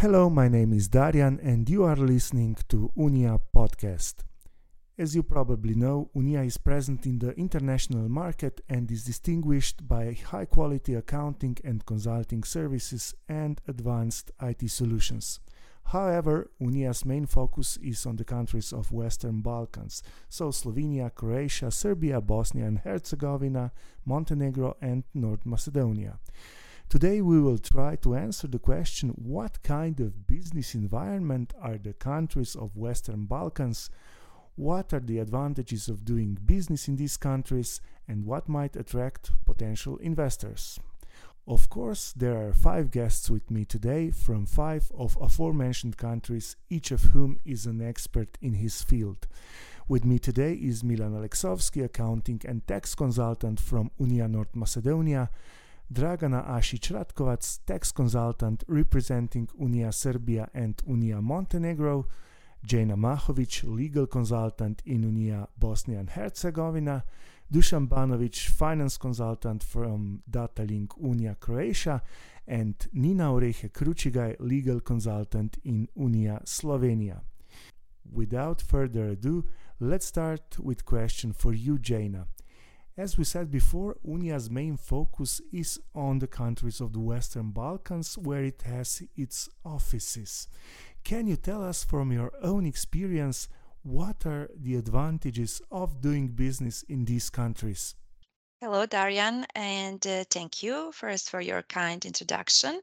Hello, my name is Darian, and you are listening to Unija podcast. As you probably know, Unija is present in the international market and is distinguished by high quality accounting and consulting services and advanced IT solutions. However, Unija's main focus is on the countries of Western Balkans, so Slovenia, Croatia, Serbia, Bosnia and Herzegovina, Montenegro, and North Macedonia. Today we will try to answer the question what kind of business environment are the countries of Western Balkans, what are the advantages of doing business in these countries, and what might attract potential investors. Of course, there are five guests with me today from five of aforementioned countries, each of whom is an expert in his field. With me today is Milan Aleksovski, accounting and tax consultant from Unija North Macedonia, Dragana Asic Ratkovac, tax consultant representing Unija Serbia and Unija Montenegro, Džejna Mahovic, legal consultant in Unija Bosnia and Herzegovina, Dušan Banovic, finance consultant from Datalink Unija Croatia, and Nina Orehe Kručigaj, legal consultant in Unija Slovenia. Without further ado, let's start with question for you, Džejna. As we said before, Unija's main focus is on the countries of the Western Balkans where it has its offices. Can you tell us from your own experience what are the advantages of doing business in these countries? Hello, Darian, and uh, thank you first for your kind introduction.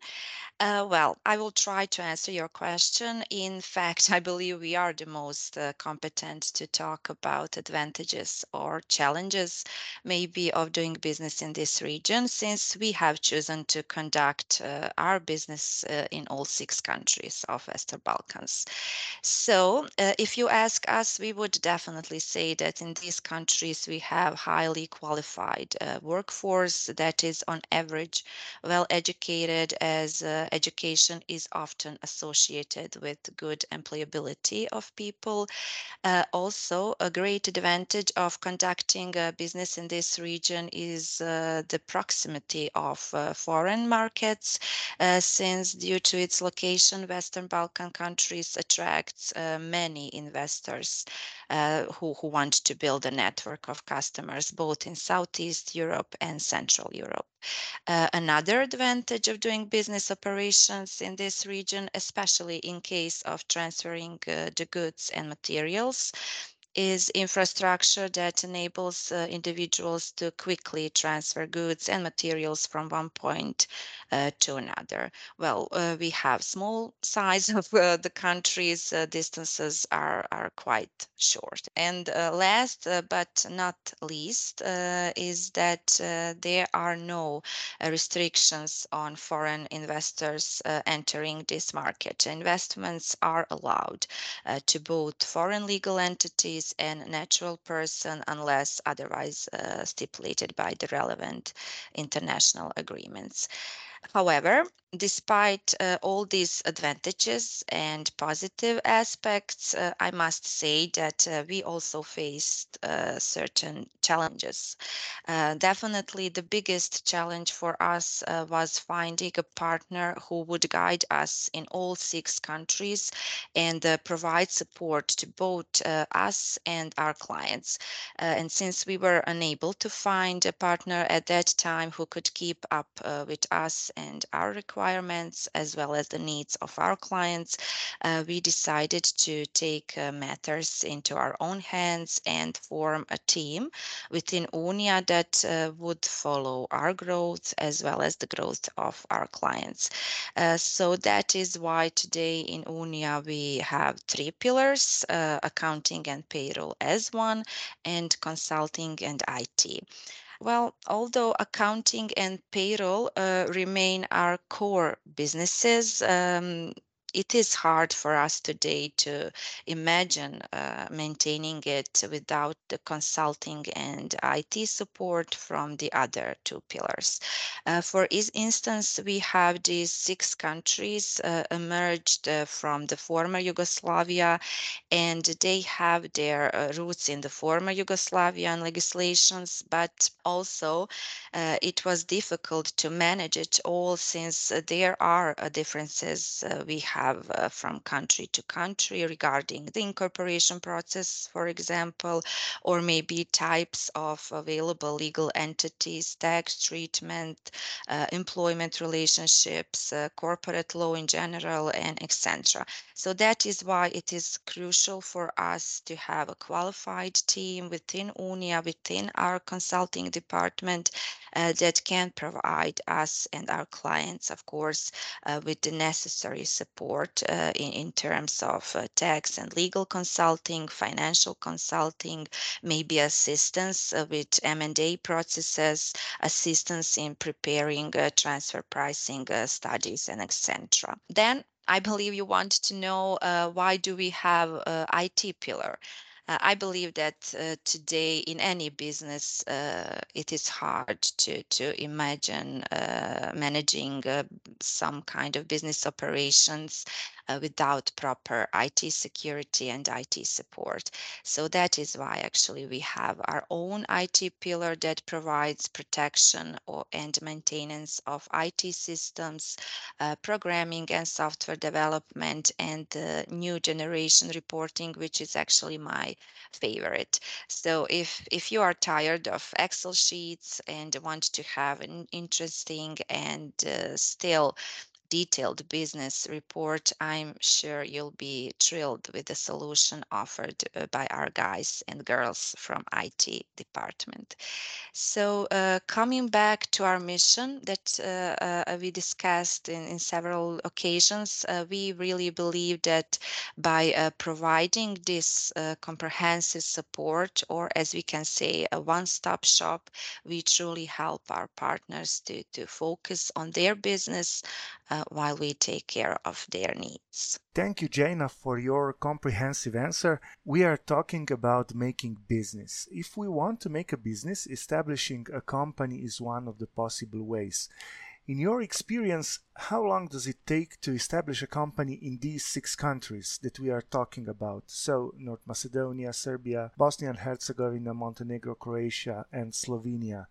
Uh, well, I will try to answer your question. In fact, I believe we are the most uh, competent to talk about advantages or challenges, maybe, of doing business in this region, since we have chosen to conduct uh, our business uh, in all six countries of Western Balkans. So, uh, if you ask us, we would definitely say that in these countries we have highly qualified uh, workforce that is, on average, well educated as education is often associated with good employability of people. Uh, also, a great advantage of conducting business in this region is uh, the proximity of uh, foreign markets, uh, since due to its location, Western Balkan countries attracts uh, many investors uh, who, who want to build a network of customers both in Southeast Europe and Central Europe. Uh, another advantage of doing business operations in this region, especially in case of transferring uh, the goods and materials, is infrastructure that enables uh, individuals to quickly transfer goods and materials from one point uh, to another. Well, uh, we have small size of uh, the countries, uh, distances are, are quite short. And uh, last but not least is that there are no restrictions on foreign investors entering this market. Investments are allowed to both foreign legal entities and natural person unless otherwise uh, stipulated by the relevant international agreements. However, despite uh, all these advantages and positive aspects, uh, I must say that uh, we also faced uh, certain challenges. Uh, definitely, the biggest challenge for us uh, was finding a partner who would guide us in all six countries and provide support to both us and our clients. and since we were unable to find a partner at that time who could keep up with us and our requirements as well as the needs of our clients, uh, we decided to take uh, matters into our own hands and form a team within Unija that uh, would follow our growth as well as the growth of our clients. Uh, so that is why today in Unija we have three pillars, uh, accounting and payroll as one, and consulting and IT. Well, although accounting and payroll uh, remain our core businesses, um, it is hard for us today to imagine uh, maintaining it without the consulting and IT support from the other two pillars. Uh, for instance, we have these six countries uh, emerged uh, from the former Yugoslavia, and they have their uh, roots in the former Yugoslavian legislations, but also uh, it was difficult to manage it all since there are differences we have have uh, from country to country regarding the incorporation process, for example, or maybe types of available legal entities, tax treatment, uh, employment relationships, uh, corporate law in general, and etc. So that is why it is crucial for us to have a qualified team within Unija, within our consulting department uh, that can provide us and our clients, of course, uh, with the necessary support uh, in, in, terms of uh, tax and legal consulting, financial consulting, maybe assistance uh, with M&A processes, assistance in preparing uh, transfer pricing studies, and etc. Then I believe you want to know why do we have IT pillar? Uh, I believe that uh, today in any business, uh, it is hard to, to imagine uh, managing some kind of business operations uh, without proper IT security and IT support. So that is why actually we have our own IT pillar that provides protection or, and maintenance of IT systems, uh, programming and software development, and the new generation reporting, which is actually my favorite. So if if you are tired of Excel sheets and want to have an interesting and uh, still detailed business report, I'm sure you'll be thrilled with the solution offered uh, by our guys and girls from IT department. So uh, coming back to our mission that uh, uh, we discussed in, in several occasions, uh, we really believe that by uh, providing this comprehensive support, or as we can say, a one-stop shop, we truly help our partners to, to focus on their business uh, while we take care of their needs. Thank you, Džejna, for your comprehensive answer. We are talking about making business. If we want to make a business, establishing a company is one of the possible ways. In your experience, how long does it take to establish a company in these six countries that we are talking about? So, North Macedonia, Serbia, Bosnia and Herzegovina, Montenegro, Croatia, and Slovenia.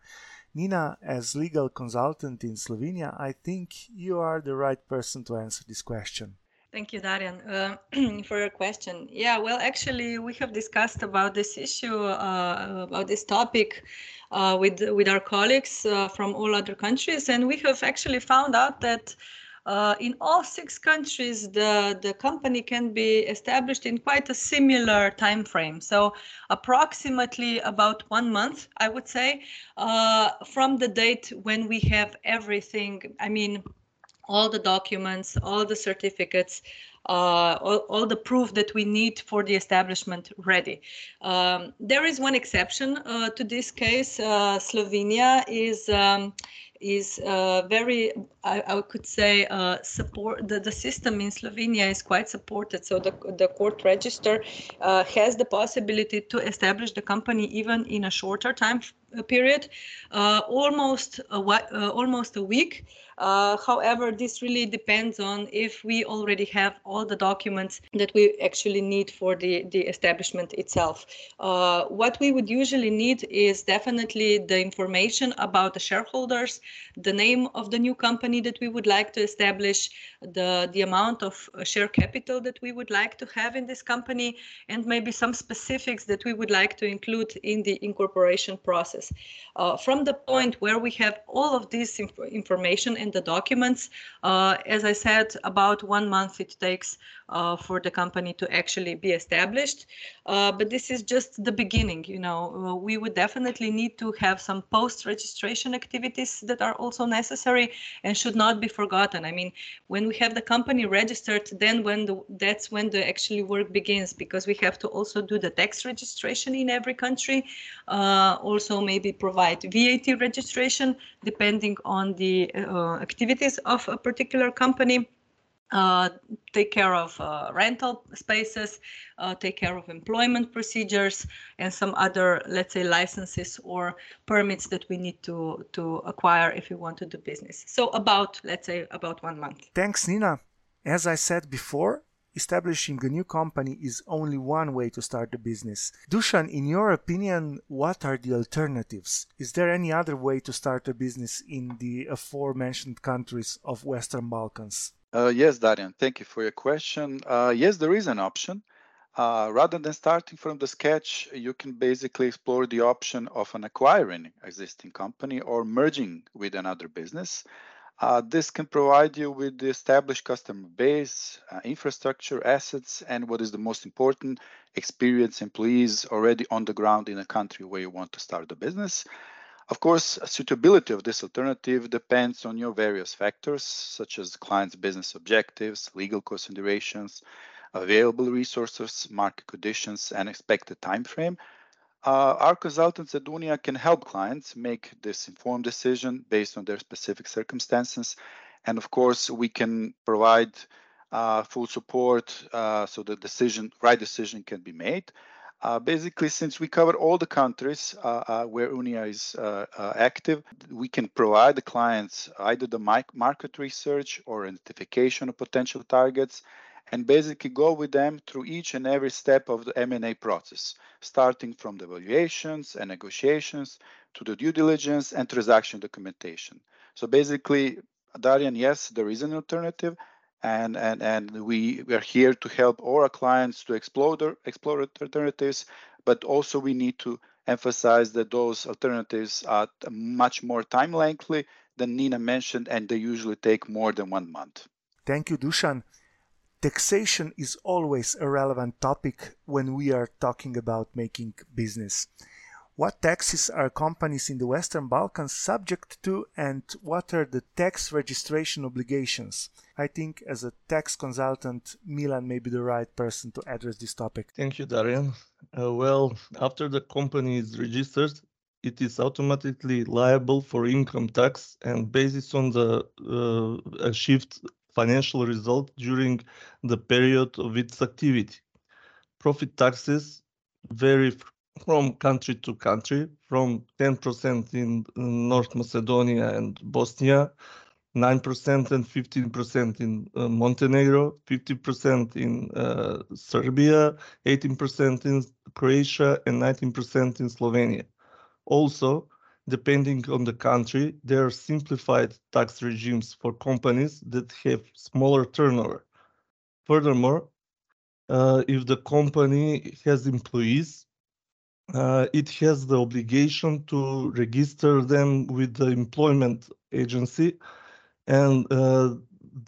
Nina, as legal consultant in Slovenia, I think you are the right person to answer this question. Thank you, Darian, uh, for your question. Yeah, well, actually, we have discussed about this issue, uh, about this topic, uh, with with our colleagues uh, from all other countries, and we have actually found out that uh, in all six countries, the, the company can be established in quite a similar time frame. So approximately about one month, I would say, uh, from the date when we have everything, I mean, all the documents, all the certificates, uh, all, all, the proof that we need for the establishment ready. Um, there is one exception uh, to this case. Uh, Slovenia is um, is uh, very, I, I, could say, uh, support. The, the system in Slovenia is quite supported. So the, the court register uh, has the possibility to establish the company even in a shorter time period, uh, almost a, uh, almost a week. Uh, however, this really depends on if we already have all the documents that we actually need for the, the establishment itself. What we would usually need is definitely the information about the shareholders, the name of the new company that we would like to establish, the, the amount of share capital that we would like to have in this company, and maybe some specifics that we would like to include in the incorporation process. Uh, from the point where we have all of this inf information in the documents. Uh, as I said, about one month it takes uh, for the company to actually be established. Uh, but this is just the beginning. You know, uh, we would definitely need to have some post-registration activities that are also necessary and should not be forgotten. I mean, when we have the company registered, then when the that's when the actually work begins because we have to also do the tax registration in every country. Uh, also, maybe provide VAT registration depending on the uh, activities of a particular company uh, take care of uh, rental spaces, uh, take care of employment procedures, and some other, let's say, licenses or permits that we need to, to acquire if we want to do business. So about, let's say, about one month. Thanks, Nina. As I said before, establishing a new company is only one way to start a business. Dušan, in your opinion, what are the alternatives? Is there any other way to start a business in the aforementioned countries of Western Balkans? Uh, yes, Darian, thank you for your question. Uh, yes, there is an option. Uh, rather than starting from the sketch, you can basically explore the option of an acquiring existing company or merging with another business. Uh, this can provide you with the established customer base, uh, infrastructure, assets, and what is the most important, experienced employees already on the ground in a country where you want to start the business. Of course, suitability of this alternative depends on your various factors, such as client's business objectives, legal considerations, available resources, market conditions, and expected time frame. Uh, our consultants at Unija can help clients make this informed decision based on their specific circumstances. And of course, we can provide uh, full support uh, so the decision, right decision can be made. Uh, basically, since we cover all the countries uh, uh, where Unija is active, we can provide the clients either the market research or identification of potential targets and basically go with them through each and every step of the M&A process, starting from the evaluations and negotiations to the due diligence and transaction documentation. So basically, Darian, yes, there is an alternative, and and and we, we are here to help our clients to explore the, explore alternatives, but also we need to emphasize that those alternatives are much more time lengthy than Nina mentioned, and they usually take more than one month. Thank you, Dušan. Taxation is always a relevant topic when we are talking about making business. What taxes are companies in the Western Balkans subject to, and what are the tax registration obligations? I think, as a tax consultant, Milan may be the right person to address this topic. Thank you, Darian. Uh, well, after the company is registered, it is automatically liable for income tax and based on the uh, achieved financial result during the period of its activity. Profit taxes vary from country to country, from 10% in North Macedonia and Bosnia, 9% and 15% in uh, Montenegro, 50% in uh, Serbia, 18% in Croatia, and 19% in Slovenia. Also, depending on the country, there are simplified tax regimes for companies that have smaller turnover. Furthermore, uh, if the company has employees, uh, it has the obligation to register them with the employment agency, and uh,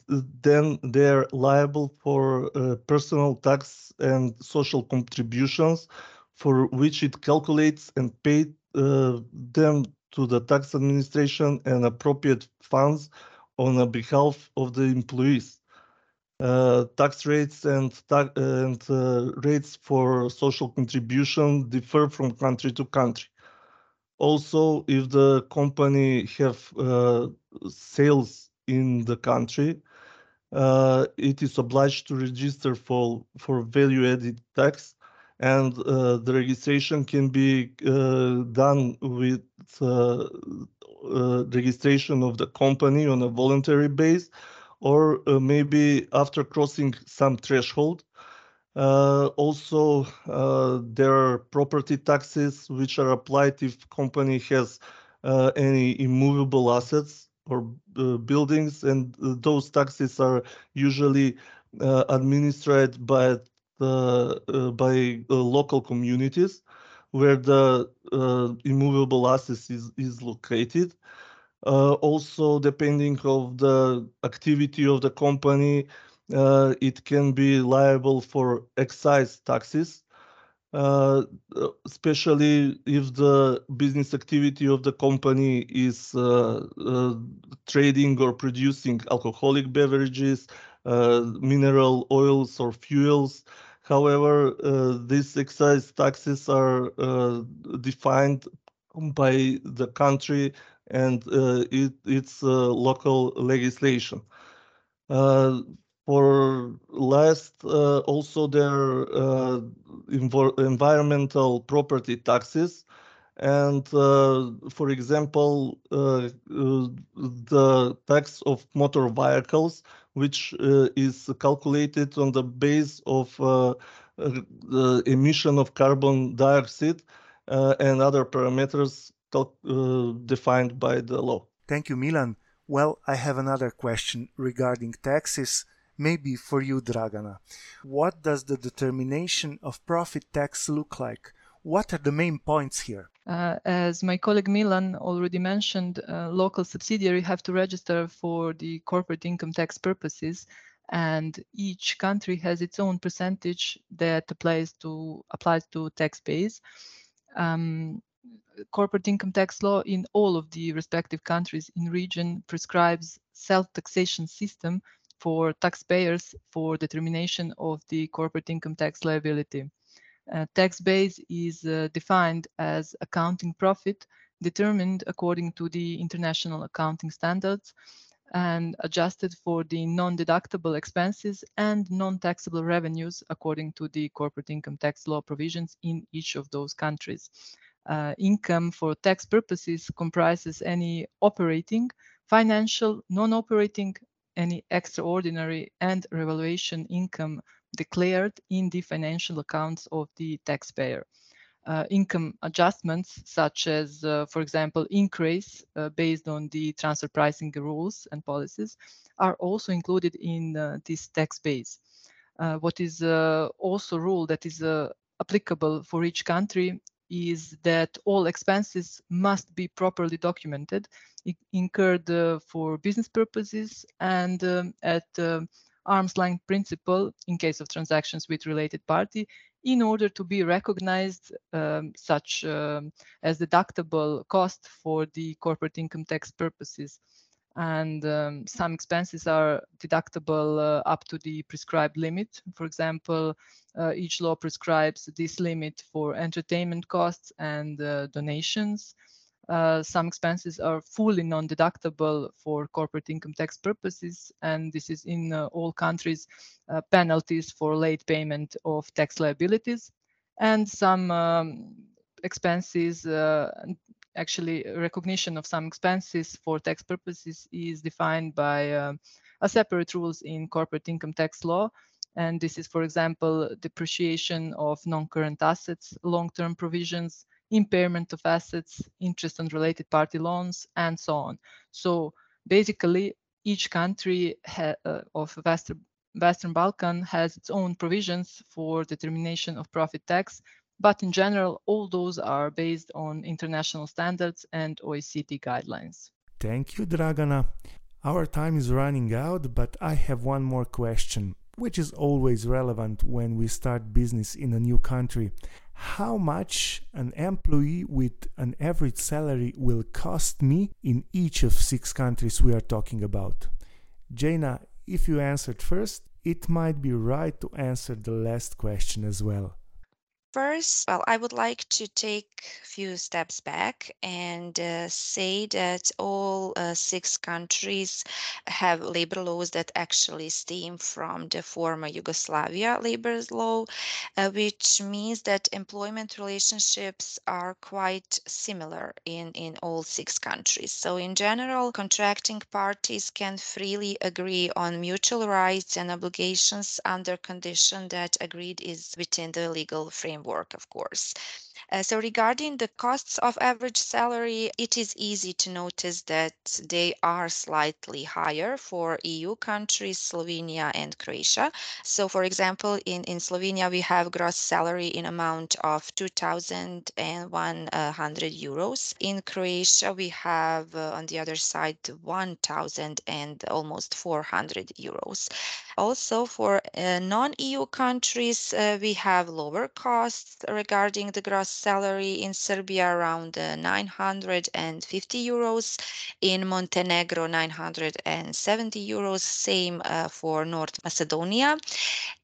then they're liable for uh, personal tax and social contributions for which it calculates and uh, them to the tax administration and appropriate funds on behalf of the employees. Uh, tax rates and, and uh, rates for social contribution differ from country to country. Also, if the company have uh, sales in the country, uh, it is obliged to register for, for value-added tax and uh, the registration can be uh, done with uh, registration of the company on a voluntary base or maybe after crossing some threshold. Uh, also, uh, there are property taxes which are applied if company has uh, any immovable assets or buildings, and those taxes are usually administered by uh, by uh, local communities where the uh, immovable assets is, is located. also, depending of the activity of the company, it can be liable for excise taxes. Uh, especially if the business activity of the company is uh, uh, trading or producing alcoholic beverages, mineral oils or fuels, However, uh, these excise taxes are uh, defined by the country and uh, it, its local legislation. for last, also there are environmental property taxes and uh, for example uh, uh, the tax of motor vehicles which uh, is calculated on the base of uh, uh, the emission of carbon dioxide and other parameters defined by the law. Thank you, Milan. Well, I have another question regarding taxes, maybe for you, Dragana. What does the determination of profit tax look like? What are the main points here? Uh, as my colleague Milan already mentioned, uh, local subsidiary have to register for the corporate income tax purposes, and each country has its own percentage that applies to applies to tax base. Um, corporate income tax law in all of the respective countries in region prescribes self-taxation system for taxpayers for determination of the corporate income tax liability. Uh, tax base is uh, defined as accounting profit determined according to the international accounting standards and adjusted for the non-deductible expenses and non-taxable revenues according to the corporate income tax law provisions in each of those countries. Uh, income for tax purposes comprises any operating, financial, non-operating, any extraordinary and revaluation income declared in the financial accounts of the taxpayer. Uh, income adjustments such as, uh, for example, increase uh, based on the transfer pricing rules and policies are also included in uh, this tax base. Uh, what is uh, also rule that is applicable for each country is that all expenses must be properly documented, incurred for business purposes and um, at uh, arm's length principle in case of transactions with related party in order to be recognized um, such um, as deductible cost for the corporate income tax purposes and um, some expenses are deductible uh, up to the prescribed limit. For example, uh, each law prescribes this limit for entertainment costs and uh, donations. Uh, some expenses are fully non-deductible for corporate income tax purposes, and this is in uh, all countries uh, penalties for late payment of tax liabilities. And some um, expenses actually recognition of some expenses for tax purposes is defined by uh, a separate rules in corporate income tax law. And this is, for example, depreciation of non-current assets, long-term provisions, impairment of assets, interest on related party loans, and so on. So basically, each country uh, of Western, Western Balkan has its own provisions for determination of profit tax but in general, all those are based on international standards and OECD guidelines. Thank you, Dragana. Our time is running out, but I have one more question, which is always relevant when we start business in a new country. How much an employee with an average salary will cost me in each of six countries we are talking about? Džejna, if you answered first, it might be right to answer the last question as well. First, well, I would like to take a few steps back and uh, say that all uh, six countries have labor laws that actually stem from the former Yugoslavia labor law, uh, which means that employment relationships are quite similar in, in all six countries. So, in general, contracting parties can freely agree on mutual rights and obligations under condition that agreed is within the legal framework framework, of course. Uh, so regarding the costs of average salary, it is easy to notice that they are slightly higher for EU countries, Slovenia and Croatia. So for example, in, in Slovenia, we have gross salary in amount of 2,100 euros. In Croatia, we have uh, on the other side 1,000 and almost 400 euros. Also for uh, non-EU countries, uh, we have lower costs regarding the gross salary in Serbia around uh, 950 euros, in Montenegro 970 euros, same uh, for North Macedonia.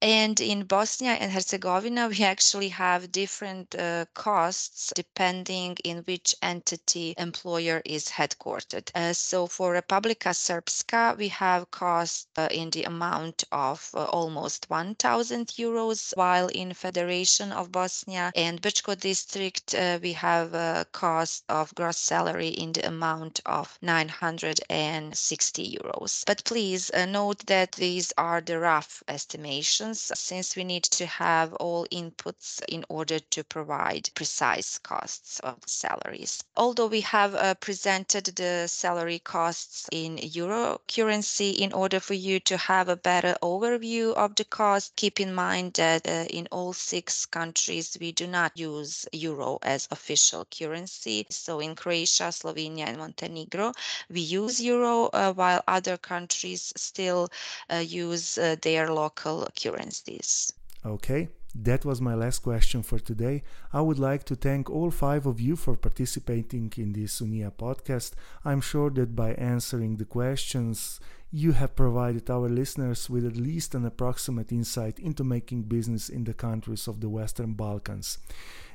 And in Bosnia and Herzegovina, we actually have different uh, costs depending in which entity employer is headquartered. So for Republika Srpska, we have costs in the amount of almost 1,000 euros, while in Federation of Bosnia and Brčko district, uh, we have a cost of gross salary in the amount of 960 euros. But please uh, note that these are the rough estimations since we need to have all inputs in order to provide precise costs of salaries. Although we have uh, presented the salary costs in euro currency in order for you to have a better overview of the cost, keep in mind that uh, in all six countries we do not use euro as official currency. So in Croatia, Slovenia, and Montenegro, we use euro, uh, while other countries still uh, use uh, their local currencies. Okay, that was my last question for today. I would like to thank all five of you for participating in this Unija podcast. I'm sure that by answering the questions, you have provided our listeners with at least an approximate insight into making business in the countries of the Western Balkans.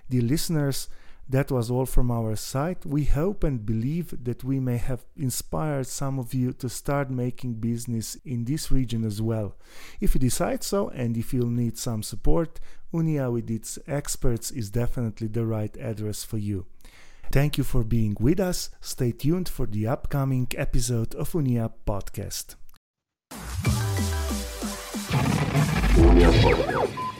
Dear listeners, that was all from our side. We hope and believe that we may have inspired some of you to start making business in this region as well. If you decide so and if you'll need some support, Unija with its experts is definitely the right address for you. Thank you for being with us. Stay tuned for the upcoming episode of Unija Podcast. Unija Podcast.